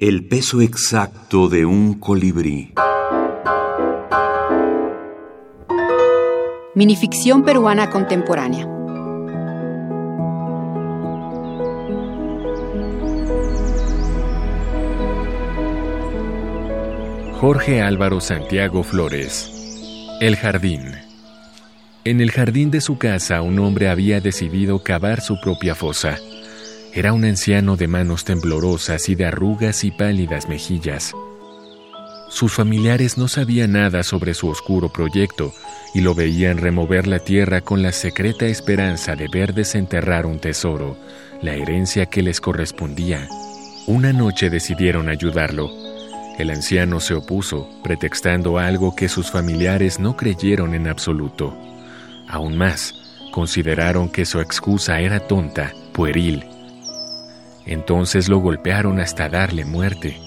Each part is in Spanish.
El peso exacto de un colibrí. Minificción peruana contemporánea. Jorge Álvaro Santiago Flores. El jardín. En el jardín de su casa un hombre había decidido cavar su propia fosa. Era un anciano de manos temblorosas y de arrugas y pálidas mejillas. Sus familiares no sabían nada sobre su oscuro proyecto y lo veían remover la tierra con la secreta esperanza de ver desenterrar un tesoro, la herencia que les correspondía. Una noche decidieron ayudarlo. El anciano se opuso, pretextando algo que sus familiares no creyeron en absoluto. Aún más, consideraron que su excusa era tonta, pueril. Entonces lo golpearon hasta darle muerte.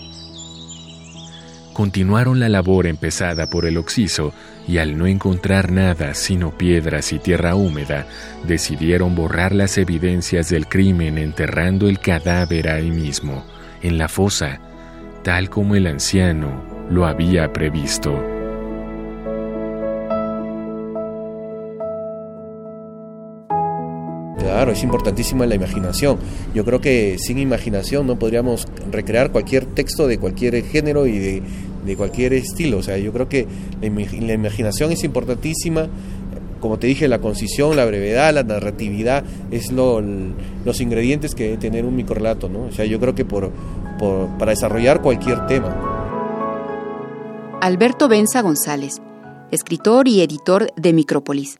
Continuaron la labor empezada por el oxiso y al no encontrar nada sino piedras y tierra húmeda, decidieron borrar las evidencias del crimen enterrando el cadáver ahí mismo, en la fosa, tal como el anciano lo había previsto. Claro, es importantísima la imaginación. Yo creo que sin imaginación no podríamos recrear cualquier texto de cualquier género y de, cualquier estilo. O sea, yo creo que la, imaginación es importantísima. Como te dije, la concisión, la brevedad, la narratividad es los ingredientes que debe tener un microrelato. ¿no? O sea, yo creo que para desarrollar cualquier tema. Alberto Benza González, escritor y editor de Micrópolis.